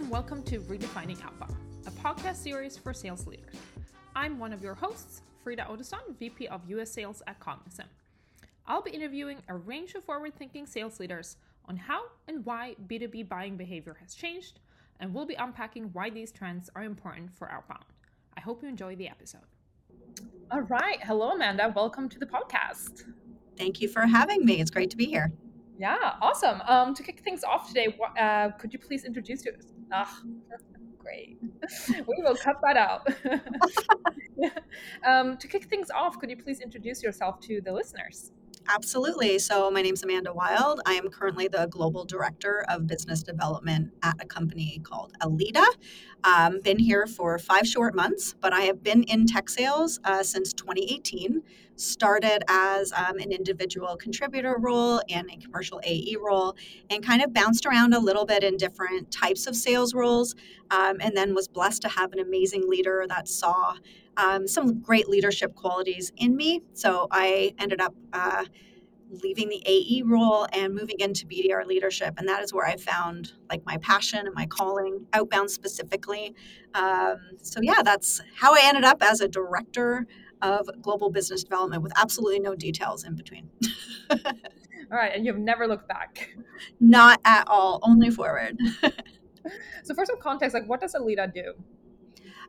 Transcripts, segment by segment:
and welcome to Redefining Outbound, a podcast series for sales leaders. I'm one of your hosts, Frida Odesson, VP of US Sales at Cognism. I'll be interviewing a range of forward thinking sales leaders on how and why B2B buying behavior has changed, and we'll be unpacking why these trends are important for Outbound. I hope you enjoy the episode. All right. Hello, Amanda. Welcome to the podcast. Thank you for having me. It's great to be here. Yeah, awesome. Um, to kick things off today, uh, could you please introduce yourself? Ah, great. we will cut that out. um, to kick things off, could you please introduce yourself to the listeners? Absolutely. So, my name is Amanda Wilde. I am currently the Global Director of Business Development at a company called Alida. Um, been here for five short months, but I have been in tech sales uh, since 2018. Started as um, an individual contributor role and a commercial AE role, and kind of bounced around a little bit in different types of sales roles. Um, and then was blessed to have an amazing leader that saw um, some great leadership qualities in me. So I ended up uh, leaving the AE role and moving into BDR leadership, and that is where I found like my passion and my calling, outbound specifically. Um, so yeah, that's how I ended up as a director of global business development with absolutely no details in between. all right, and you've never looked back. Not at all, only forward. so for some context, like what does Alida do?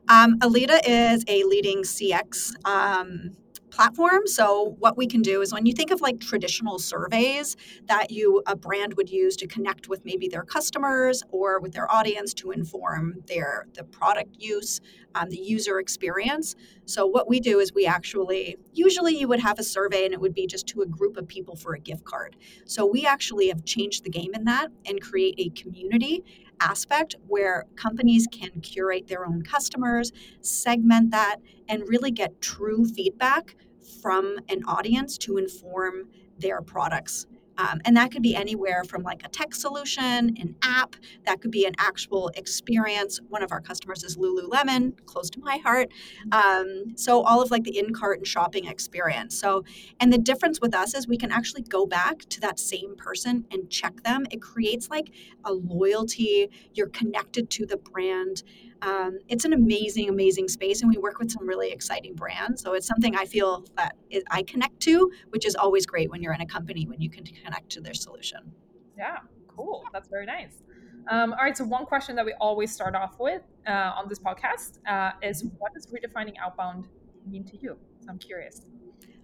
Um, Alida is a leading CX um, platform. So what we can do is when you think of like traditional surveys that you a brand would use to connect with maybe their customers or with their audience to inform their the product use, um, the user experience. So what we do is we actually usually you would have a survey and it would be just to a group of people for a gift card. So we actually have changed the game in that and create a community aspect where companies can curate their own customers, segment that, and really get true feedback from an audience to inform their products um, and that could be anywhere from like a tech solution, an app, that could be an actual experience. One of our customers is Lululemon, close to my heart. Um, so all of like the in-cart and shopping experience. So, and the difference with us is we can actually go back to that same person and check them. It creates like a loyalty. You're connected to the brand. Um, it's an amazing, amazing space, and we work with some really exciting brands. So it's something I feel that I connect to, which is always great when you're in a company when you can connect to their solution. Yeah, cool. That's very nice. Um, all right. So one question that we always start off with uh, on this podcast uh, is, what does redefining outbound mean to you? So I'm curious.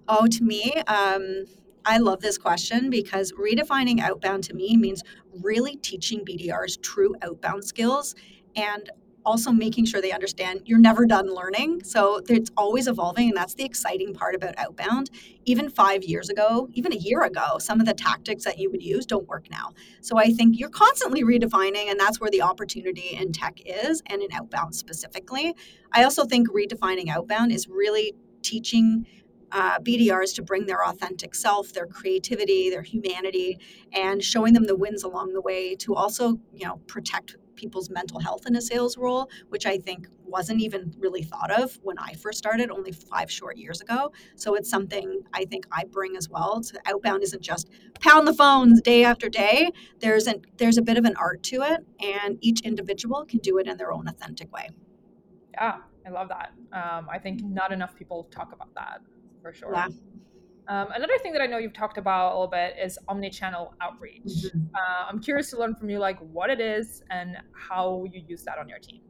Oh, to me, um, I love this question because redefining outbound to me means really teaching BDRs true outbound skills and also making sure they understand you're never done learning. So it's always evolving. And that's the exciting part about outbound. Even five years ago, even a year ago, some of the tactics that you would use don't work now. So I think you're constantly redefining, and that's where the opportunity in tech is and in outbound specifically. I also think redefining outbound is really teaching uh, BDRs to bring their authentic self, their creativity, their humanity, and showing them the wins along the way to also, you know, protect people's mental health in a sales role, which I think wasn't even really thought of when I first started only five short years ago. So it's something I think I bring as well. To outbound isn't just pound the phones day after day. There's an there's a bit of an art to it, and each individual can do it in their own authentic way. Yeah, I love that. Um, I think not enough people talk about that for sure. Yeah. Um, another thing that I know you've talked about a little bit is omni-channel outreach. Mm-hmm. Uh, I'm curious to learn from you, like what it is and how you use that on your team.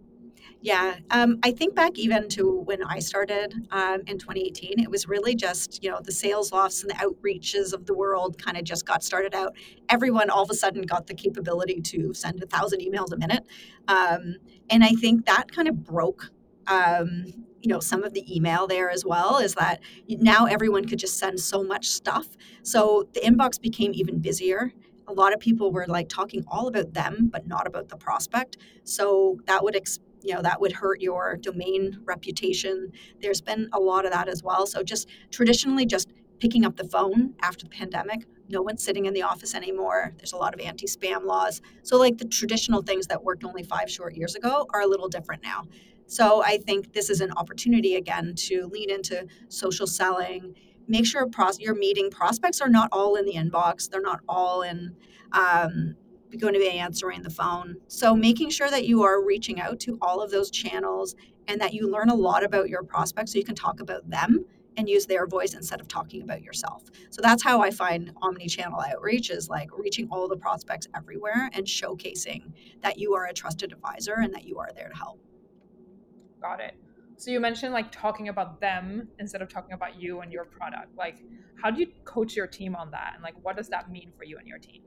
Yeah, um, I think back even to when I started um, in 2018, it was really just, you know, the sales Saleslofts and the outreaches of the world kind of just got started out. Everyone all of a sudden got the capability to send a thousand emails a minute. Um, and I think that kind of broke um, you know some of the email there as well is that now everyone could just send so much stuff. So the inbox became even busier. A lot of people were like talking all about them but not about the prospect. So that would ex- you know that would hurt your domain reputation. There's been a lot of that as well. So just traditionally just picking up the phone after the pandemic no one's sitting in the office anymore. There's a lot of anti-spam laws. So like the traditional things that worked only five short years ago are a little different now so I think this is an opportunity again to lean into social selling. Make sure pros- your meeting prospects are not all in the inbox. They're not all in, um, going to be answering the phone. So making sure that you are reaching out to all of those channels and that you learn a lot about your prospects so you can talk about them and use their voice instead of talking about yourself. So that's how I find omni-channel outreach is like reaching all the prospects everywhere and showcasing that you are a trusted advisor and that you are there to help. Got it. So you mentioned like talking about them instead of talking about you and your product. Like how do you coach your team on that and like what does that mean for you and your team?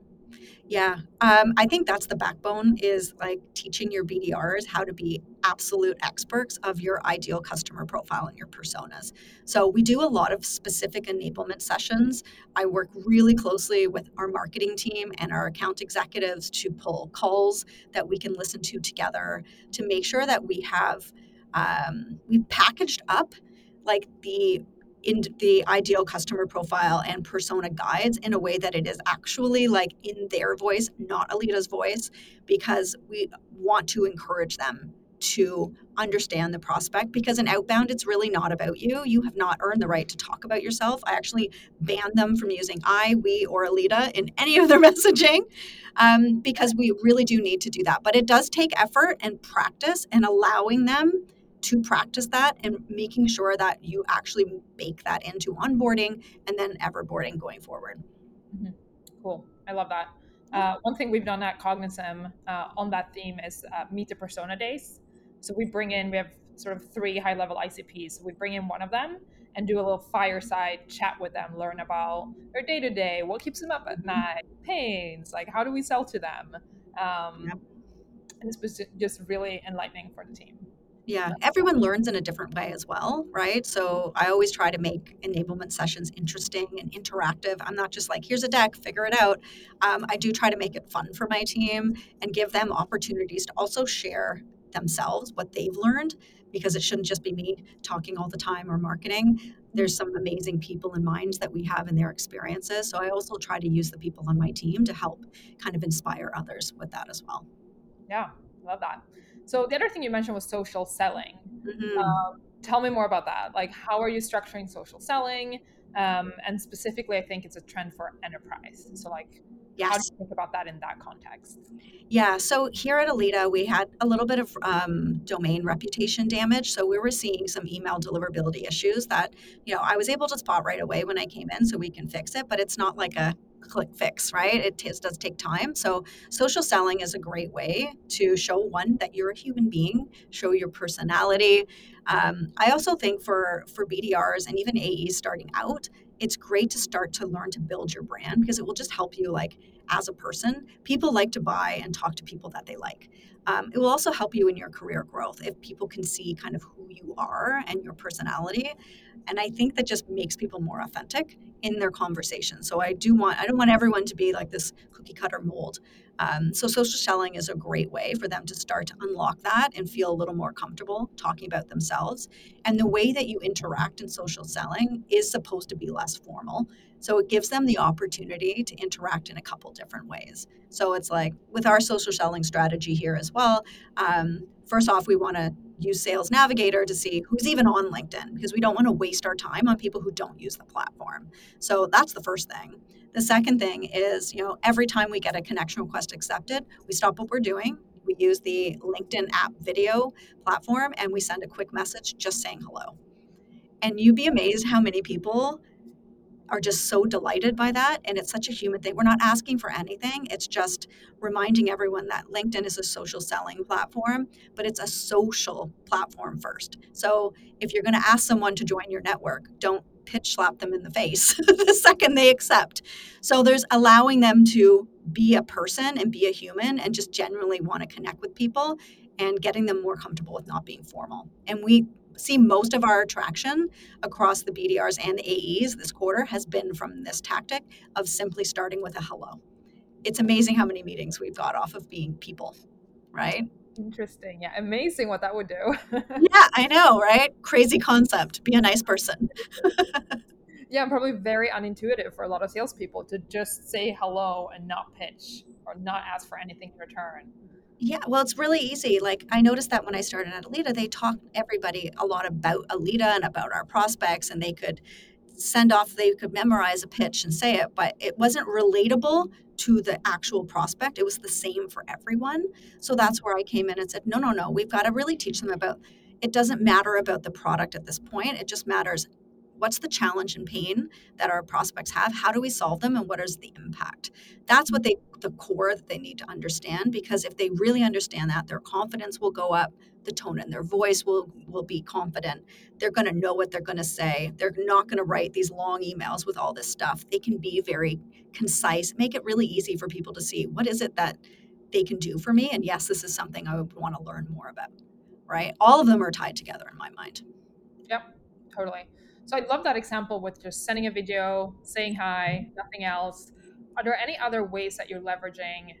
Yeah, um, I think that's the backbone is like teaching your BDRs how to be absolute experts of your ideal customer profile and your personas. So we do a lot of specific enablement sessions. I work really closely with our marketing team and our account executives to pull calls that we can listen to together to make sure that we have um, we've packaged up like the in the ideal customer profile and persona guides in a way that it is actually like in their voice, not Alida's voice, because we want to encourage them to understand the prospect because in outbound it's really not about you. You have not earned the right to talk about yourself. I actually ban them from using i we or Alida in any of their messaging um, because we really do need to do that. But it does take effort and practice and allowing them to practice that and making sure that you actually bake that into onboarding and then everboarding going forward. Mm-hmm. Cool. I love that. Uh, one thing we've done at Cognism uh, on that theme is uh, meet the persona days. So we bring in, we have sort of three high level ICPs. So we bring in one of them and do a little fireside chat with them, learn about their day to day, what keeps them up at mm-hmm. night, pains, like how do we sell to them. Um, yep. And this was just really enlightening for the team. Yeah, everyone learns in a different way as well, right? So I always try to make enablement sessions interesting and interactive. I'm not just like, here's a deck, figure it out. Um, I do try to make it fun for my team and give them opportunities to also share themselves what they've learned because it shouldn't just be me talking all the time or marketing. There's some amazing people and minds that we have in their experiences. So I also try to use the people on my team to help kind of inspire others with that as well. Yeah, love that. So the other thing you mentioned was social selling. Mm-hmm. Um, tell me more about that. Like, how are you structuring social selling? Um, and specifically, I think it's a trend for enterprise. So, like, yes. how do you think about that in that context? Yeah. So here at Alida, we had a little bit of um, domain reputation damage. So we were seeing some email deliverability issues that you know I was able to spot right away when I came in, so we can fix it. But it's not like a click fix, right? It t- does take time. So, social selling is a great way to show one that you're a human being, show your personality. Um, I also think for for BDRs and even AEs starting out, it's great to start to learn to build your brand because it will just help you like as a person. People like to buy and talk to people that they like. Um, it will also help you in your career growth if people can see kind of who you are and your personality. And I think that just makes people more authentic in their conversation. So I do want I don't want everyone to be like this cookie cutter mold. Um, so social selling is a great way for them to start to unlock that and feel a little more comfortable talking about themselves. And the way that you interact in social selling is supposed to be less formal. So it gives them the opportunity to interact in a couple different ways. So it's like with our social selling strategy here as well. Um, first off, we want to use Sales Navigator to see who's even on LinkedIn because we don't want to waste our time on people who don't use the platform. So that's the first thing. The second thing is, you know, every time we get a connection request accepted, we stop what we're doing. We use the LinkedIn app video platform and we send a quick message just saying hello. And you'd be amazed how many people are just so delighted by that. And it's such a human thing. We're not asking for anything. It's just reminding everyone that LinkedIn is a social selling platform, but it's a social platform first. So if you're going to ask someone to join your network, don't pitch slap them in the face the second they accept. So there's allowing them to be a person and be a human and just generally want to connect with people and getting them more comfortable with not being formal. And we see most of our attraction across the BDRs and the AEs this quarter has been from this tactic of simply starting with a hello. It's amazing how many meetings we've got off of being people, right? Interesting. Yeah, amazing what that would do. yeah, I know, right? Crazy concept. Be a nice person. yeah, probably very unintuitive for a lot of salespeople to just say hello and not pitch or not ask for anything in return. Yeah, well, it's really easy. Like I noticed that when I started at Alida, they talked everybody a lot about Alida and about our prospects, and they could send off, they could memorize a pitch and say it, but it wasn't relatable to the actual prospect. It was the same for everyone. So that's where I came in and said, no, no, no, we've got to really teach them about it doesn't matter about the product at this point. It just matters what's the challenge and pain that our prospects have? How do we solve them and what is the impact? That's what they the core that they need to understand because if they really understand that their confidence will go up the tone in their voice will will be confident. They're going to know what they're going to say. They're not going to write these long emails with all this stuff. They can be very concise make it really easy for people to see what is it that they can do for me? And yes this is something i would want to learn more about right? All of them are tied together in my mind. Yep totally so I love that example with just sending a video, saying hi, nothing else. Are there any other ways that you're leveraging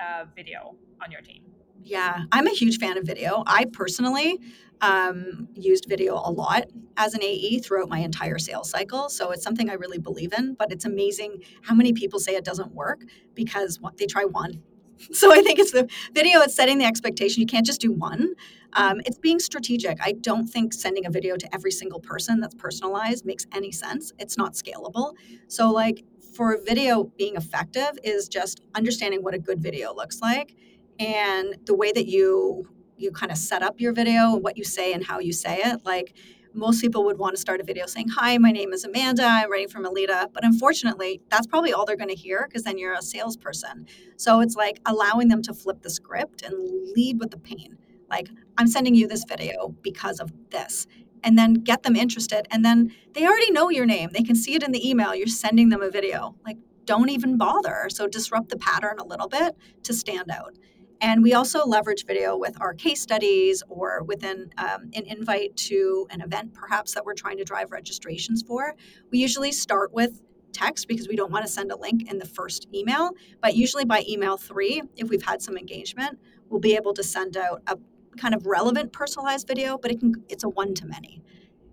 uh, video on your team? Yeah, I'm a huge fan of video. I personally um, used video a lot as an AE throughout my entire sales cycle. So it's something I really believe in, but it's amazing how many people say it doesn't work because they try one So I think it's the video, it's setting the expectation. You can't just do one. Um, it's being strategic. I don't think sending a video to every single person that's personalized makes any sense. It's not scalable. So, like, for video being effective is just understanding what a good video looks like and the way that you you kind of set up your video and what you say and how you say it like most people would want to start a video saying, Hi, my name is Amanda. I'm writing from Alida. But unfortunately, that's probably all they're going to hear because then you're a salesperson. So it's like allowing them to flip the script and lead with the pain. Like, I'm sending you this video because of this. And then get them interested. And then they already know your name. They can see it in the email. You're sending them a video. Like, don't even bother. So disrupt the pattern a little bit to stand out. And we also leverage video with our case studies or within um, an invite to an event, perhaps that we're trying to drive registrations for. We usually start with text because we don't want to send a link in the first email. But usually by email three, if we've had some engagement, we'll be able to send out a kind of relevant personalized video, but it can it's a one to many.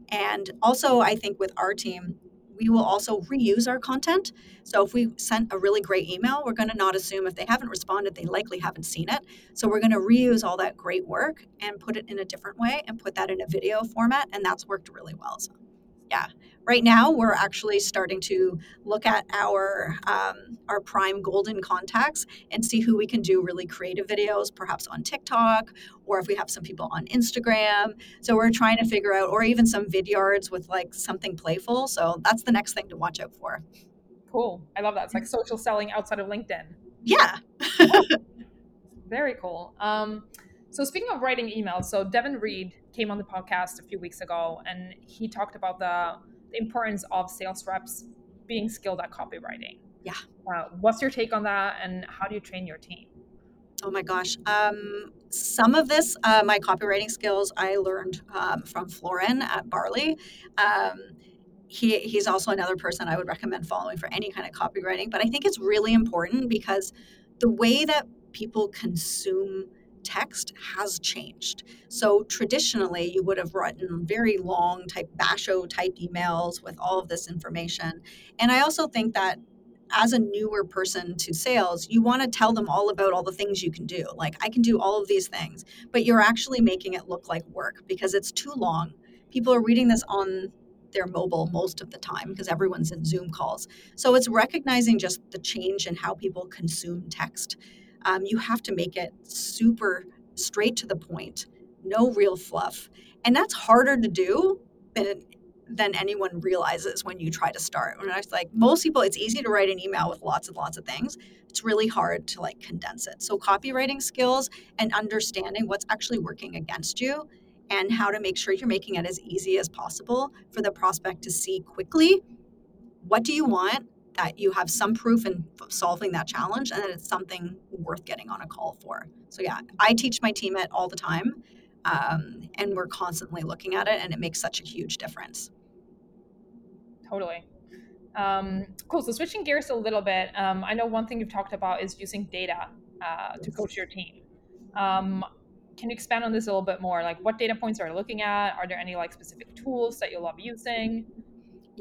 And also, I think with our team, we will also reuse our content. So if we sent a really great email, we're going to not assume if they haven't responded, they likely haven't seen it. So we're going to reuse all that great work and put it in a different way and put that in a video format. And that's worked really well. So yeah. Right now we're actually starting to look at our um, our prime golden contacts and see who we can do really creative videos perhaps on tiktok or if we have some people on instagram. So we're trying to figure out or even some vidyards with like something playful. So that's the next thing to watch out for. Cool. I love that. It's like social selling outside of linkedin. Yeah. Very cool. Um, so speaking of writing emails so devin reed came on the podcast a few weeks ago, and he talked about the, the importance of sales reps being skilled at copywriting. Yeah. Uh, what's your take on that, and how do you train your team? Oh my gosh. Um, some of this, uh, my copywriting skills, I learned um, from Florin at Barley. Um, he, he's also another person I would recommend following for any kind of copywriting. But I think it's really important because the way that people consume text has changed. So traditionally, you would have written very long type basho type emails with all of this information. And I also think that as a newer person to sales, you want to tell them all about all the things you can do. Like, I can do all of these things, but you're actually making it look like work because it's too long. People are reading this on their mobile most of the time because everyone's in Zoom calls. So it's recognizing just the change in how people consume text um, you have to make it super straight to the point, no real fluff. And that's harder to do than than anyone realizes when you try to start. When I was like, most people, it's easy to write an email with lots and lots of things. It's really hard to like condense it. So copywriting skills and understanding what's actually working against you and how to make sure you're making it as easy as possible for the prospect to see quickly what do you want that you have some proof in solving that challenge and that it's something worth getting on a call for. So, yeah, I teach my team it all the time. Um, and we're constantly looking at it, and it makes such a huge difference. Totally. Um, cool. So, switching gears a little bit, um, I know one thing you've talked about is using data uh, to coach your team. Um, can you expand on this a little bit more? Like, what data points are you looking at? Are there any like specific tools that you love using?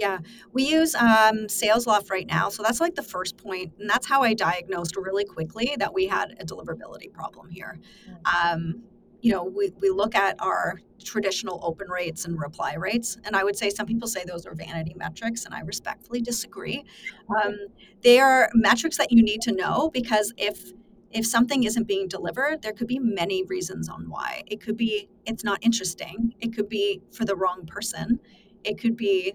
Yeah, we use um, SalesLoft right now. So that's like the first point, and that's how I diagnosed really quickly that we had a deliverability problem here. Um, you know, we, we look at our traditional open rates and reply rates. And I would say some people say those are vanity metrics, and I respectfully disagree. Um, they are metrics that you need to know because if if something isn't being delivered, there could be many reasons on why. It could be it's not interesting. It could be for the wrong person. It could be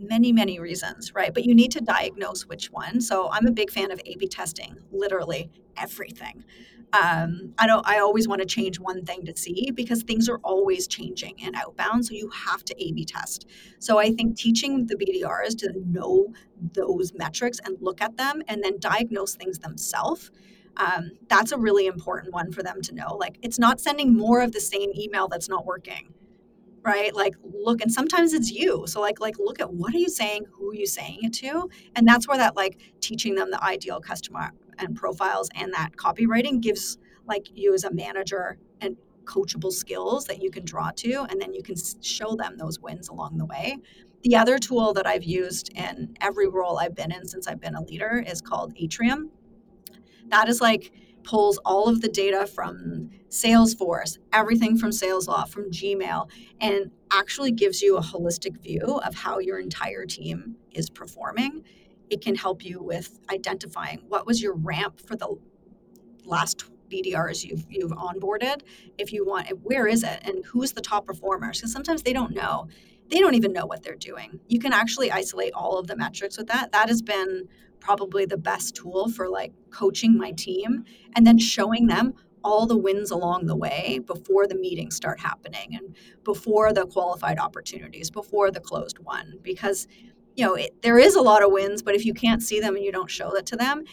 many, many reasons, right? But you need to diagnose which one. So I'm a big fan of A B testing, literally everything um, I don't. I always want to change one thing to see because things are always changing in outbound. So you have to A/B test. So I think teaching the BDRs to know those metrics and look at them and then diagnose things themselves. Um, that's a really important one for them to know. Like it's not sending more of the same email that's not working right? Like look and sometimes it's you. So like like look at what are you saying who are you saying it to? And that's where that like teaching them the ideal customer and profiles and that copywriting gives like you as a manager and coachable skills that you can draw to and then you can show them those wins along the way. The other tool that i've used in every role i've been in since i've been a leader is called atrium. That is like pulls all of the data from Salesforce, everything from Salesloft, from Gmail, and actually gives you a holistic view of how your entire team is performing it can help you with identifying what was your ramp for the last BDRs you've you've onboarded. If you want, where is it, and who's the top performers? Because sometimes they don't know. They don't even know what they're doing. You can actually isolate all of the metrics with that. That has been probably the best tool for like coaching my team and then showing them all the wins along the way before the meetings start happening and before the qualified opportunities, before the closed won. Because you know, it, there is a lot of wins, but if you can't see them and you don't show that to them,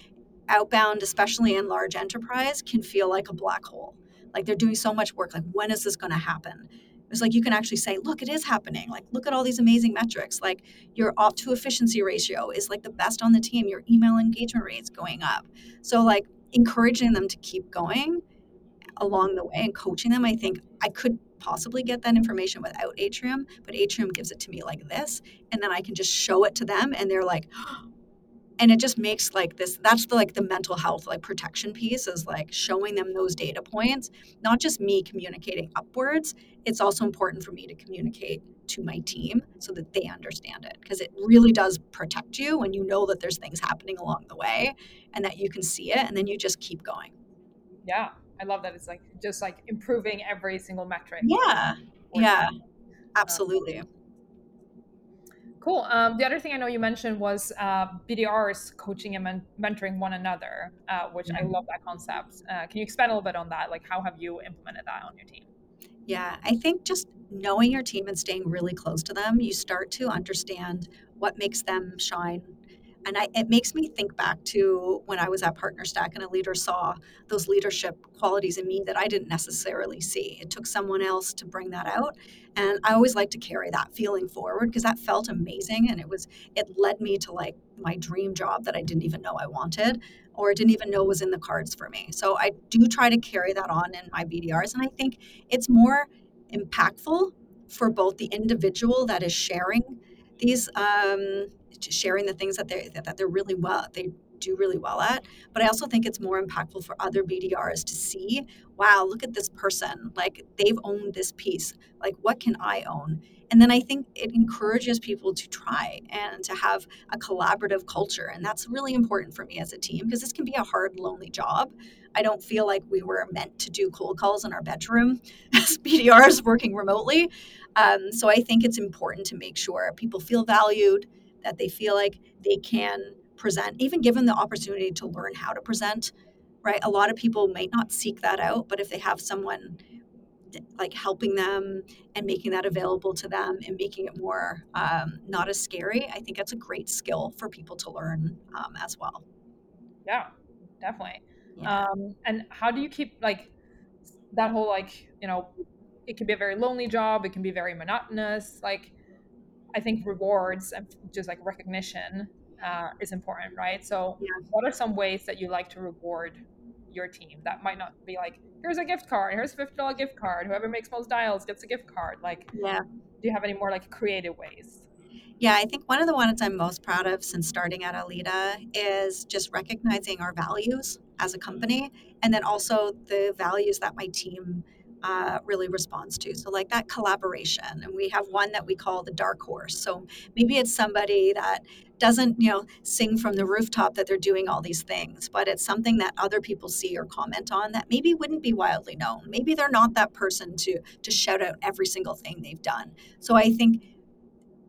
outbound, especially in large enterprise, can feel like a black hole. Like they're doing so much work. Like, when is this going to happen? It's like you can actually say, look, it is happening. Like, look at all these amazing metrics. Like, your opt to efficiency ratio is like the best on the team. Your email engagement rate's going up. So, like, encouraging them to keep going along the way and coaching them, I think I could possibly get that information without Atrium, but Atrium gives it to me like this, and then I can just show it to them, and they're like, and it just makes like this. That's the like the mental health like protection piece is like showing them those data points, not just me communicating upwards. It's also important for me to communicate to my team so that they understand it because it really does protect you when you know that there's things happening along the way and that you can see it and then you just keep going. Yeah, I love that it's like just like improving every single metric. Yeah. Yeah. Absolutely. Um, cool. Um, the other thing I know you mentioned was uh, BDRs coaching and men- mentoring one another, uh, which mm-hmm. I love that concept. Uh, can you expand a little bit on that? Like, how have you implemented that on your team? Yeah, I think just knowing your team and staying really close to them, you start to understand what makes them shine, and I, it makes me think back to when I was at PartnerStack and a leader saw those leadership qualities in me that I didn't necessarily see. It took someone else to bring that out. And I always like to carry that feeling forward because that felt amazing. And it was, it led me to like my dream job that I didn't even know I wanted or didn't even know was in the cards for me. So I do try to carry that on in my BDRs. And I think it's more impactful for both the individual that is sharing these um, sharing the things that they that they're really well they do really well at. But I also think it's more impactful for other BDRs to see, wow, look at this person. Like they've owned this piece. Like what can I own? And then I think it encourages people to try and to have a collaborative culture. And that's really important for me as a team because this can be a hard, lonely job. I don't feel like we were meant to do cold calls in our bedroom as BDRs working remotely. Um, so I think it's important to make sure people feel valued, that they feel like they can present, even given the opportunity to learn how to present, right? A lot of people might not seek that out, but if they have someone like helping them and making that available to them and making it more um, not as scary, I think that's a great skill for people to learn um, as well. Yeah, definitely. Yeah. Um, and how do you keep like that whole like you know it can be a very lonely job, it can be very monotonous. Like I think rewards and just like recognition uh, is important, right? So, yeah. what are some ways that you like to reward your team that might not be like, here's a gift card, here's a fifty dollar gift card. Whoever makes most dials gets a gift card. Like, yeah. Do you have any more like creative ways? Yeah, I think one of the ones I'm most proud of since starting at Alida is just recognizing our values as a company, and then also the values that my team uh, really responds to. So, like that collaboration, and we have one that we call the dark horse. So, maybe it's somebody that doesn't, you know, sing from the rooftop that they're doing all these things, but it's something that other people see or comment on that maybe wouldn't be wildly known. Maybe they're not that person to to shout out every single thing they've done. So, I think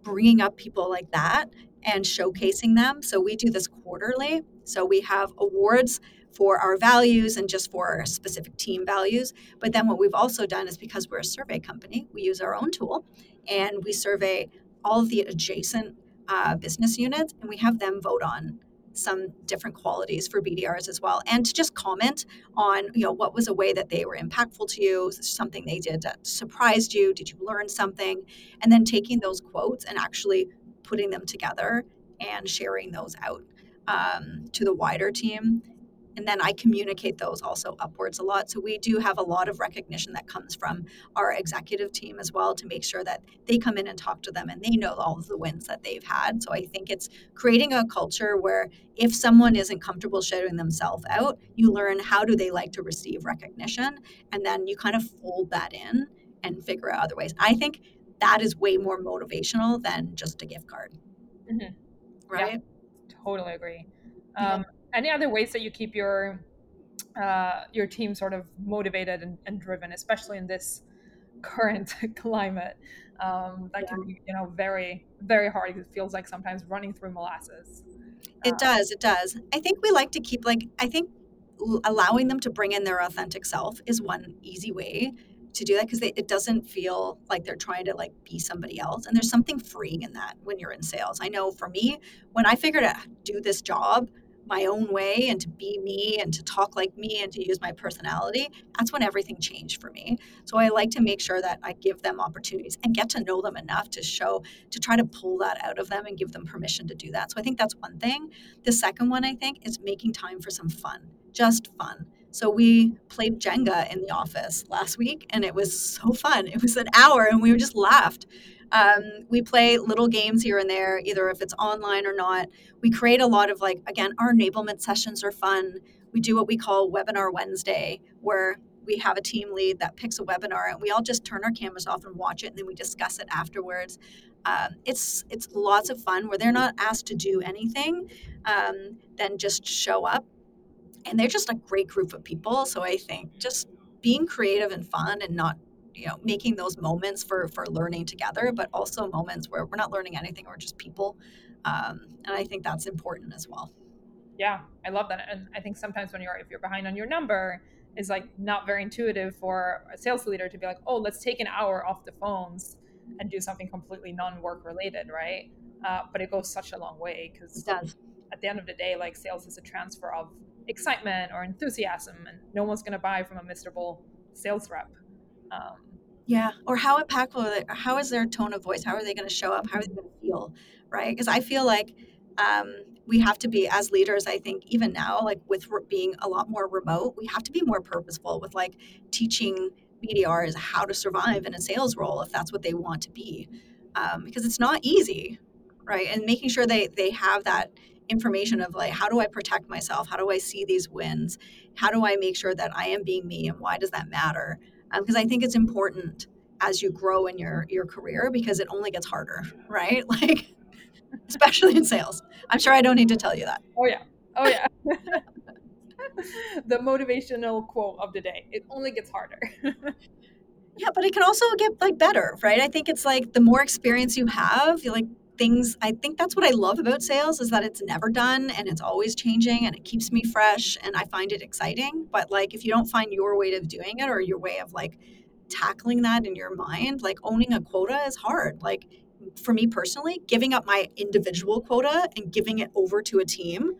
bringing up people like that and showcasing them. So, we do this quarterly. So, we have awards for our values and just for our specific team values. But then what we've also done is because we're a survey company, we use our own tool and we survey all of the adjacent uh, business units and we have them vote on some different qualities for BDRs as well, and to just comment on, you know, what was a way that they were impactful to you, something they did that surprised you, did you learn something, and then taking those quotes and actually putting them together and sharing those out um, to the wider team and then I communicate those also upwards a lot. So we do have a lot of recognition that comes from our executive team as well to make sure that they come in and talk to them and they know all of the wins that they've had. So I think it's creating a culture where if someone isn't comfortable shouting themselves out, you learn how do they like to receive recognition and then you kind of fold that in and figure out other ways. I think that is way more motivational than just a gift card. Mm-hmm. Right? Yeah, totally agree. Um, any other ways that you keep your uh, your team sort of motivated and, and, driven, especially in this current climate um, that yeah. can be you know very very hard. It feels like sometimes running through molasses. It um, does. It does. I think we like to keep like I think allowing them to bring in their authentic self is one easy way to do that because it doesn't feel like they're trying to like be somebody else and there's something freeing in that when you're in sales i know for me when i figured out to do this job my own way and to be me and to talk like me and to use my personality, that's when everything changed for me. So I like to make sure that I give them opportunities and get to know them enough to show, to try to pull that out of them and give them permission to do that. So I think that's one thing. The second one, I think, is making time for some fun, just fun. So we played Jenga in the office last week and it was so fun. It was an hour and we just laughed. Um, we play little games here and there, either if it's online or not. We create a lot of like, again, our enablement sessions are fun. We do what we call Webinar Wednesday, where we have a team lead that picks a webinar and we all just turn our cameras off and watch it and then we discuss it afterwards. Um, it's it's lots of fun where they're not asked to do anything, um, then just show up, and they're just a great group of people. So I think just being creative and fun and not you know making those moments for for learning together but also moments where we're not learning anything we're just people. Um, and i think that's important as well. Yeah i love that. And i think sometimes when you're if you're behind on your number is like not very intuitive for a sales leader to be like oh let's take an hour off the phones and do something completely non-work related right? Uh, but it goes such a long way because at the end of the day like sales is a transfer of excitement or enthusiasm and no one's going to buy from a miserable sales rep. Um, yeah, or how impactful? How is their tone of voice? How are they going to show up? How are they going to feel? Right? Because I feel like um, we have to be as leaders. I think even now, like with being a lot more remote, we have to be more purposeful with like teaching BDRs how to survive in a sales role if that's what they want to be, um, because it's not easy, right? And making sure they they have that information of like how do I protect myself? How do I see these wins? How do I make sure that I am being me? And why does that matter? Because um, I think it's important as you grow in your your career because it only gets harder, right? Like especially in sales. I'm sure I don't need to tell you that. Oh yeah. Oh yeah. the motivational quote of the day. It only gets harder. yeah, but it can also get like better, right? I think it's like the more experience you have, you like things i think that's what i love about sales is that it's never done and it's always changing and it keeps me fresh and i find it exciting. But like if you don't find your way of doing it or your way of like tackling that in your mind like owning a quota is hard. Like for me personally giving up my individual quota and giving it over to a team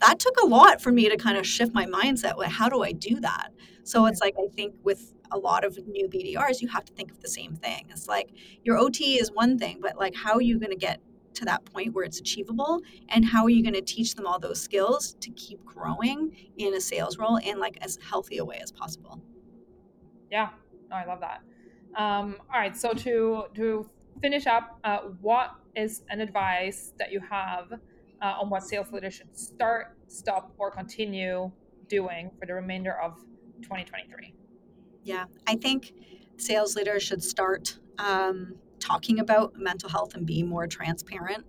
that took a lot for me to kind of shift my mindset like how do i do that? So it's like i think with a lot of new BDRs, you have to think of the same thing. It's like your OT is one thing, but like how are you going to get to that point where it's achievable? And how are you going to teach them all those skills to keep growing in a sales role in like as healthy a way as possible? Yeah. I love that. Um, all right so to to finish up uh, what is an advice that you have uh, on what sales leaders should start stop or continue doing for the remainder of 2023 Yeah, I think sales leaders should start um, talking about mental health and being more transparent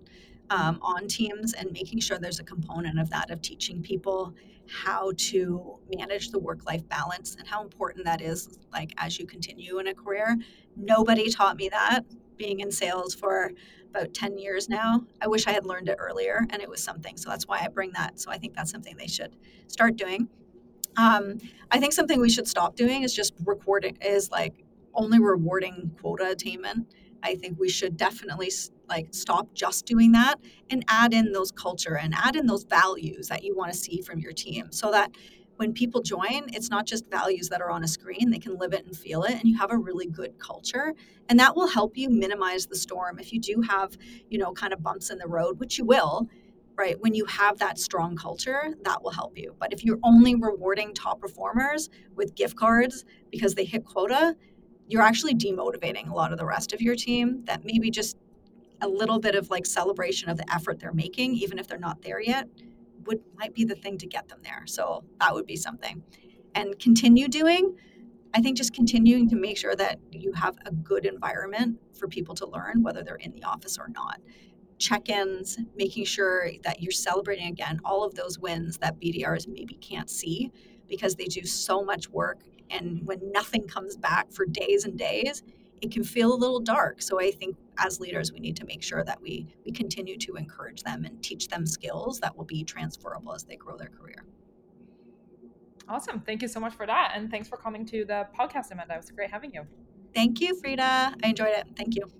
um, on teams and making sure there's a component of that of teaching people how to manage the work life balance and how important that is like as you continue in a career. Nobody taught me that being in sales for about 10 years now. I wish i had learned it earlier and it was something. So that's why i bring that. So i think that's something they should start doing. Um, i think something we should stop doing is just recording is like only rewarding quota attainment. I think we should definitely like stop just doing that and add in those culture and add in those values that you want to see from your team so that when people join, it's not just values that are on a screen, they can live it and feel it and you have a really good culture and that will help you minimize the storm if you do have, you know, kind of bumps in the road, which you will. Right, when you have that strong culture, that will help you. But if you're only rewarding top performers with gift cards because they hit quota, you're actually demotivating a lot of the rest of your team that maybe just a little bit of like celebration of the effort they're making even if they're not there yet would might be the thing to get them there. So that would be something. And continue doing i think just continuing to make sure that you have a good environment for people to learn whether they're in the office or not. Check-ins making sure that you're celebrating again all of those wins that bdrs maybe can't see because they do so much work and when nothing comes back for days and days it can feel a little dark. So i think as leaders we need to make sure that we we continue to encourage them and teach them skills that will be transferable as they grow their career. Awesome. Thank you so much for that. And thanks for coming to the podcast amanda. It was great having you. Thank you frida. I enjoyed it. Thank you